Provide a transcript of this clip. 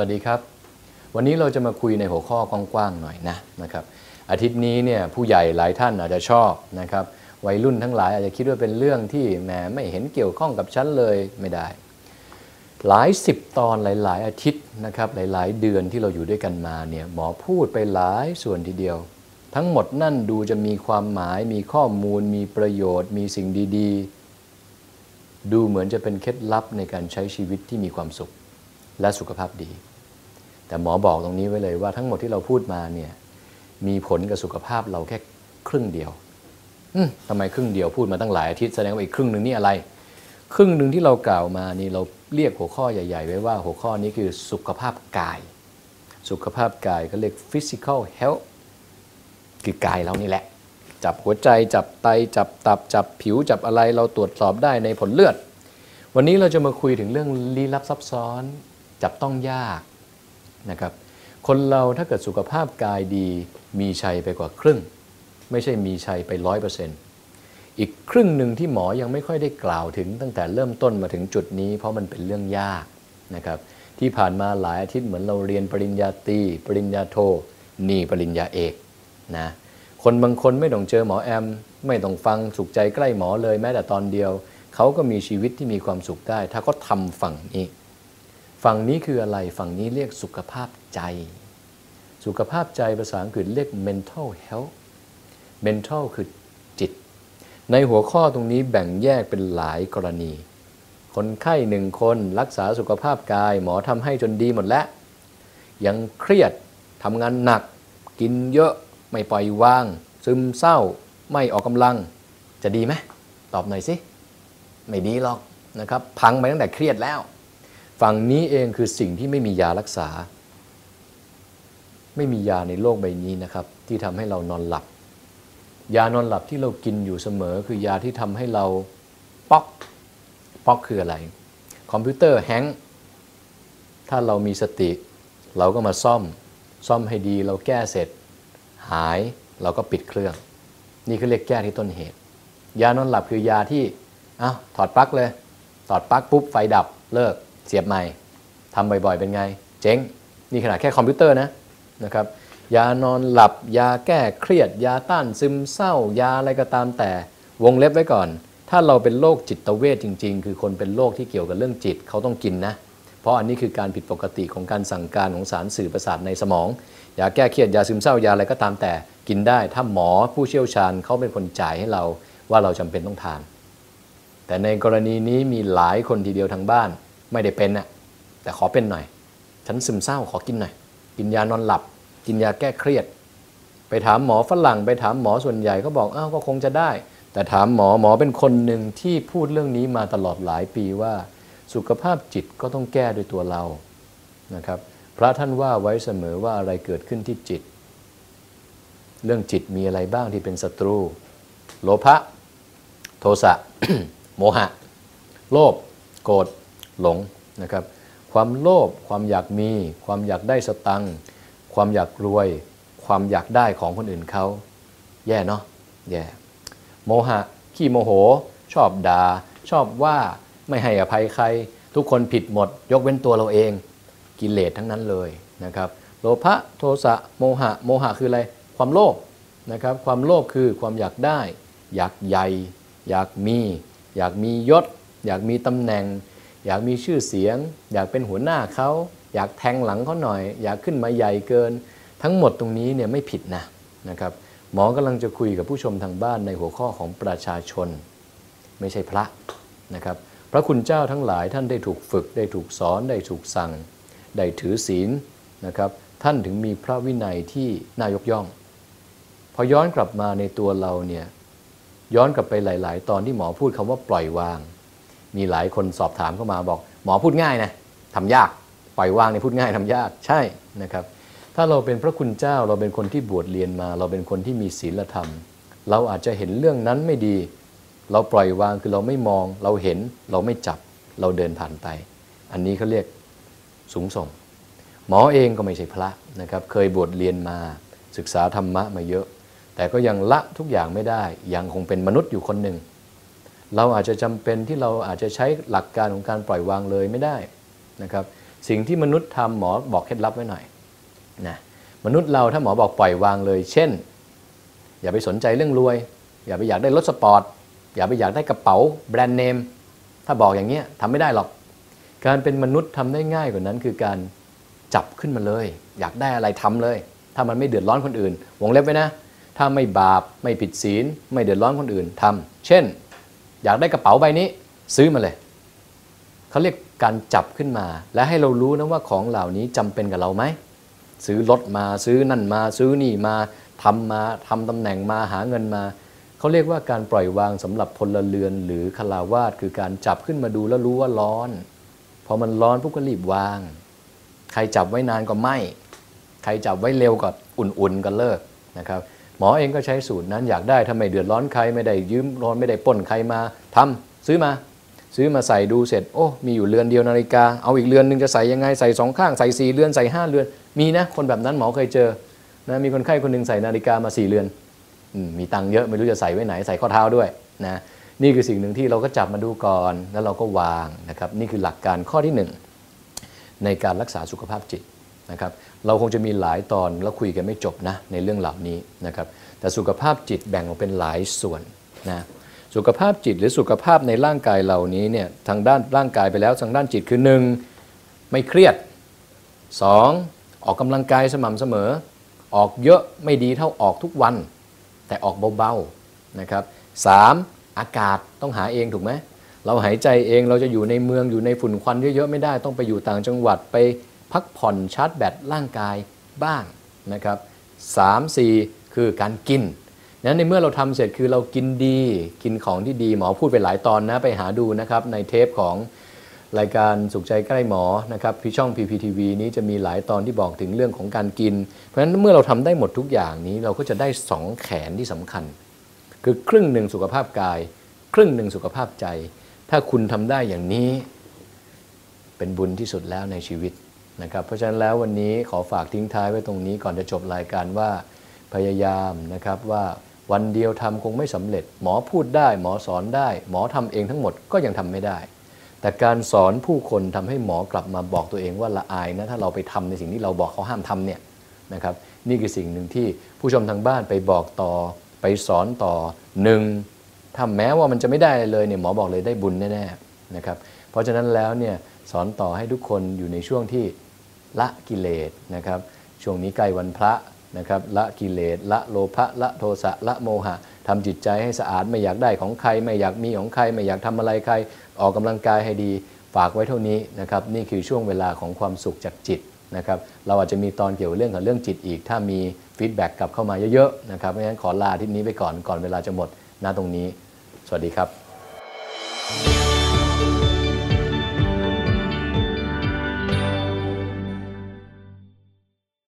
วัสดีครับ วันนี้เราจะมาคุยในหัวข้อกว้างๆหน่อยนะนะครับ อาทิตย์นี้เนี่ยผู้ใหญ่หลายท่านอาจจะชอบนะครับ วัยรุ่นทั้งหลายอาจจะคิดว่าเป็นเรื่องที่แหมไม่เห็นเกี่ยวข้องกับฉันเลยไม่ได้ หลายสิบตอนหลาย ๆ อาทิตย์นะครับหลาย ๆ เดือนที่เราอยู่ด้วยกันมาเนี่ยหมอพูดไปหลายส่วนทีเดียว ทั้งหมดนั่นดูจะมีความหมาย มีข้อมูล มีประโยชน์ มีสิ่งดี ๆ ดูเหมือนจะเป็นเคล็ดลับในการใช้ชีวิตที่มีความสุขและสุขภาพดี แต่หมอบอกตรงนี้ไว้เลยว่าทั้งหมดที่เราพูดมาเนี่ยมีผลกับสุขภาพเราแค่ครึ่งเดียวทำไมครึ่งเดียวพูดมาตั้งหลายอาทิตย์แสดงว่าอีกครึ่งหนึ่งนี่อะไร ครึ่งหนึ่งที่เรากล่าวมานี่เราเรียกหัวข้อใหญ่ ๆ ไว้ว่าหัวข้อนี้คือสุขภาพกาย สุขภาพกายก็เรียก physical health คือกายเรานี่แหละ จับหัวใจจับไตจับตับจับผิวจับอะไรเราตรวจสอบได้ในผลเลือด วันนี้เราจะมาคุยถึงเรื่องลี้ลับซับซ้อน จับต้องยาก นะครับคนเราถ้าเกิดสุขภาพกายดีมีชัยไปกว่าครึ่ง ไม่ใช่มีชัยไปร้อยเปอร์เซ็นต์อีกครึ่งหนึ่งที่หมอยังไม่ค่อยได้กล่าวถึงตั้งแต่เริ่มต้นมาถึงจุดนี้ เพราะมันเป็นเรื่องยากนะครับที่ผ่านมาหลายอาทิตย์เหมือนเราเรียนปริญญาตรีปริญญาโทนี่ปริญญาเอกนะคนบางคนไม่ต้องเจอหมอแอม ไม่ต้องฟังสุขใจใกล้หมอเลยแม้แต่ตอนเดียว เขาก็มีชีวิตที่มีความสุขได้ ถ้าเขาทำฝั่งนี้ ฝั่งนี้คืออะไร ฝั่งนี้เรียกสุขภาพใจ สุขภาพใจภาษาอังกฤษเรียก mental health mental คือจิต ในหัวข้อตรงนี้แบ่งแยกเป็นหลายกรณี คนไข้หนึ่งคนรักษาสุขภาพกาย หมอทำให้จนดีหมดแล้ว ยังเครียดทำงานหนัก กินเยอะไม่ปล่อยวาง ซึมเศร้า ไม่ออกกำลัง จะดีไหม ตอบหน่อยสิ ไม่ดีหรอกนะครับ พังไปตั้งแต่เครียดแล้ว ฝั่งนี้เองคือสิ่งที่ไม่มียารักษา ไม่มียาในโลกใบนี้นะครับ ที่ทำให้เรานอนหลับ ยานอนหลับที่เรากินอยู่เสมอ คือยาที่ทำให้เราป๊อกป๊อกคืออะไร คอมพิวเตอร์แฮงถ้าเรามีสติ เราก็มาซ่อมซ่อมให้ดีเราแก้เสร็จ หายเราก็ปิดเครื่อง นี่คือเรียกแก้ที่ต้นเหตุ ยานอนหลับคือยาที่อ้าวถอดปลั๊กเลย ถอดปลั๊กปุ๊บไฟดับเลิก เสียบใหม่ทำบ่อยๆ เป็นไง เจ๊งนี่ขนาดแค่คอมพิวเตอร์นะนะครับยานอนหลับ ยาแก้เครียด ยาต้านซึมเศร้า ยาอะไรก็ตามแต่วงเล็บไว้ก่อน ถ้าเราเป็นโรคจิตเวทจริง ๆ คือคนเป็นโรคที่เกี่ยวกับเรื่องจิตเขาต้องกินนะ เพราะอันนี้คือการผิดปกติของการสั่งการของสารสื่อประสาทในสมอง ยาแก้เครียดยาซึมเศร้ายาอะไรก็ตามแต่กินได้ ถ้าหมอผู้เชี่ยวชาญเขาเป็นคนจ่ายให้เราว่าเราจำเป็นต้องทาน แต่ในกรณีนี้มีหลายคนทีเดียวทางบ้าน ไม่ได้เป็นนะแต่ขอเป็นหน่อย ฉันซึมเศร้าขอกินหน่อย กินยานอนหลับ กินยาแก้เครียด ไปถามหมอฝรั่ง ไปถามหมอส่วนใหญ่ก็บอกอ้าวก็คงจะได้ แต่ถามหมอหมอเป็นคนหนึ่งที่พูดเรื่องนี้มาตลอดหลายปีว่า สุขภาพจิตก็ต้องแก้ด้วยตัวเรานะครับพระท่านว่าไว้เสมอว่าอะไรเกิดขึ้นที่จิต เรื่องจิตมีอะไรบ้างที่เป็นศัตรู โลภะโทสะโมหะ โลภโกรธ หลงนะครับ ความโลภความอยากมี ความอยากได้สตังค์ความอยากรวย ความอยากได้ของคนอื่นเขาแย่เนาะแย่โมหะขี้โมโห ชอบดา่าชอบว่าไม่ให้อภัยใคร ทุกคนผิดหมด ยกเว้นตัวเราเอง กิเลสทั้งนั้นเลยนะครับโลภะโทสะโมหะ โมหะคืออะไร ความโลภนะครับ ความโลภคือความอยากได้ อยากใหญ่ อยากมี อยากมียศ อยากมีตำแหน่ง อยากมีชื่อเสียง อยากเป็นหัวหน้าเขาอยากแทงหลังเขาหน่อย อยากขึ้นมาใหญ่เกิน ทั้งหมดตรงนี้เนี่ยไม่ผิดนะนะครับหมอกำลังจะคุยกับผู้ชมทางบ้านในหัวข้อของประชาชน ไม่ใช่พระนะครับพระคุณเจ้าทั้งหลายท่านได้ถูกฝึก ได้ถูกสอนได้ถูกสั่ง ได้ถือศีลนะครับท่านถึงมีพระวินัยที่น่ายกย่อง พอย้อนกลับมาในตัวเราเนี่ยย้อนกลับไปหลาย ๆ ตอนที่หมอพูดคำว่าปล่อยวาง มีหลายคนสอบถามเข้ามาบอก หมอพูดง่ายนะทำยากปล่อยวางในพูดง่ายทำยากใช่นะครับ ถ้าเราเป็นพระคุณเจ้าเราเป็นคนที่บวชเรียนมา เราเป็นคนที่มีศีลธรรม เราอาจจะเห็นเรื่องนั้นไม่ดี เราปล่อยวางคือเราไม่มอง เราเห็นเราไม่จับเราเดินผ่านไป อันนี้เขาเรียกสูงส่ง หมอเองก็ไม่ใช่พระนะครับ เคยบวชเรียนมาศึกษาธรรมะมาเยอะ แต่ก็ยังละทุกอย่างไม่ได้ ยังคงเป็นมนุษย์อยู่คนหนึ่ง เราอาจจะจำเป็นที่เราอาจจะใช้หลักการของการปล่อยวางเลยไม่ได้นะครับสิ่งที่มนุษย์ทำหมอบอกเคล็ดลับไว้หน่อยนะมนุษย์เราถ้าหมอบอกปล่อยวางเลย เช่น อย่าไปสนใจเรื่องรวย อย่าไปอยากได้รถสปอร์ตอย่าไปอยากได้กระเป๋าแบรนด์เนมถ้าบอกอย่างเงี้ยทำไม่ได้หรอก การเป็นมนุษย์ทำได้ง่ายกว่านั้น คือการจับขึ้นมาเลย อยากได้อะไรทำเลย ถ้ามันไม่เดือดร้อนคนอื่น วงเล็บไว้นะ ถ้าไม่บาปไม่ผิดศีล ไม่เดือดร้อนคนอื่นทำเช่น อยากได้กระเป๋าใบนี้ซื้อมาเลย เขาเรียกการจับขึ้นมา และให้เรารู้นะว่าของเหล่านี้จำเป็นกับเราไหม ซื้อรถมาซื้อนั่นมาซื้อนี่มาทำมาทำตำแหน่งมาหาเงินมา เขาเรียกว่าการปล่อยวางสำหรับพลเรือนหรือคลาวาสคือการจับขึ้นมาดูแล้วรู้ว่าร้อน พอมันร้อนปุ๊บก็รีบวาง ใครจับไว้นานก็ไหมใครจับไว้เร็วก็อุ่นๆก็เลิกนะครับ หมอเองก็ใช้สูตรนั้นอยากได้ทำไมเดือดร้อนใครไม่ได้ยืมร้อนไม่ได้ป้นใครมาทำซื้อมา ซื้อมาใส่ดูเสร็จโอ้มีอยู่เรือนเดียวนาฬิกาเอาอีกเรือนหนึ่งจะใส่ยังไงใส่สองข้างใส่สี่เรือนใส่ห้าเรือน มีนะคนแบบนั้นหมอเคยเจอนะมีคนไข้คนหนึ่งใส่นาฬิกามาสี่เรือนอมีตังเยอะไม่รู้จะใส่ไว้ไหนใส่ข้อเท้าด้วยนะนี่คือสิ่งหนึ่งที่เราก็จับมาดูก่อนแล้วเราก็วางนะครับนี่คือหลักการข้อที่หนึ่งในการรักษาสุขภาพจิต นะครับเราคงจะมีหลายตอนแล้วคุยกันไม่จบนะในเรื่องเหล่านี้นะครับแต่สุขภาพจิตแบ่งออกเป็นหลายส่วนนะสุขภาพจิตหรือสุขภาพในร่างกายเหล่านี้เนี่ยทางด้านร่างกายไปแล้วทางด้านจิตคือ 1. ไม่เครียด 2. ออกกำลังกายสม่ำเสมอ ออกเยอะไม่ดีเท่าออกทุกวัน แต่ออกเบาๆนะครับ 3. อากาศต้องหาเองถูกไหมเราหายใจเองเราจะอยู่ในเมืองอยู่ในฝุ่นควันเยอะๆไม่ได้ต้องไปอยู่ต่างจังหวัดไป พักผ่อนชาร์จแบตร่างกายบ้างนะครับ3 4คือการกินนั้นในเมื่อเราทำเสร็จคือเรากินดีกินของที่ดีหมอพูดไปหลายตอนนะไปหาดูนะครับในเทปของรายการสุขใจใกล้หมอนะครับที่ช่อง PPTV นี้จะมีหลายตอนที่บอกถึงเรื่องของการกิน เพราะฉะนั้นเมื่อเราทำได้หมดทุกอย่างนี้เราก็จะได้ 2 แขนที่สำคัญ คือครึ่งหนึ่งสุขภาพกาย ครึ่งหนึ่งสุขภาพใจ ถ้าคุณทำได้อย่างนี้ เป็นบุญที่สุดแล้วในชีวิต นะครับเพราะฉะนั้นแล้ววันนี้ขอฝากทิ้งท้ายไว้ตรงนี้ก่อนจะจบรายการว่าพยายามนะครับว่าวันเดียวทำคงไม่สำเร็จ หมอพูดได้ หมอสอนได้ หมอทำเองทั้งหมดก็ยังทำไม่ได้ แต่การสอนผู้คนทำให้หมอกลับมาบอกตัวเองว่าละอายนะถ้าเราไปทำในสิ่งที่เราบอกเขาห้ามทำเนี่ยนะครับนี่คือสิ่งหนึ่งที่ผู้ชมทางบ้านไปบอกต่อ ไปสอนต่อหนึ่งถ้าแม้ว่ามันจะไม่ได้เลยเนี่ยหมอบอกเลยได้บุญแน่ๆนะครับเพราะฉะนั้นแล้วเนี่ยสอนต่อให้ทุกคนอยู่ในช่วงที่ ละกิเลสนะครับช่วงนี้ใกล้วันพระนะครับละกิเลสละโลภะละโทสะละโมหะทำจิตใจให้สะอาดไม่อยากได้ของใคร ไม่อยากมีของใคร ไม่อยากทำอะไรใคร ออกกำลังกายให้ดีฝากไว้เท่านี้นะครับนี่คือช่วงเวลาของความสุขจากจิตนะครับเราอาจจะมีตอนเกี่ยวเรื่องกับเรื่องจิตอีก ถ้ามีฟีดแบ็กกลับเข้ามาเยอะๆนะครับเพราะฉะนั้นขอลาอาที่นี้ไปก่อนก่อนเวลาจะหมดณตรงนี้ สวัสดีครับ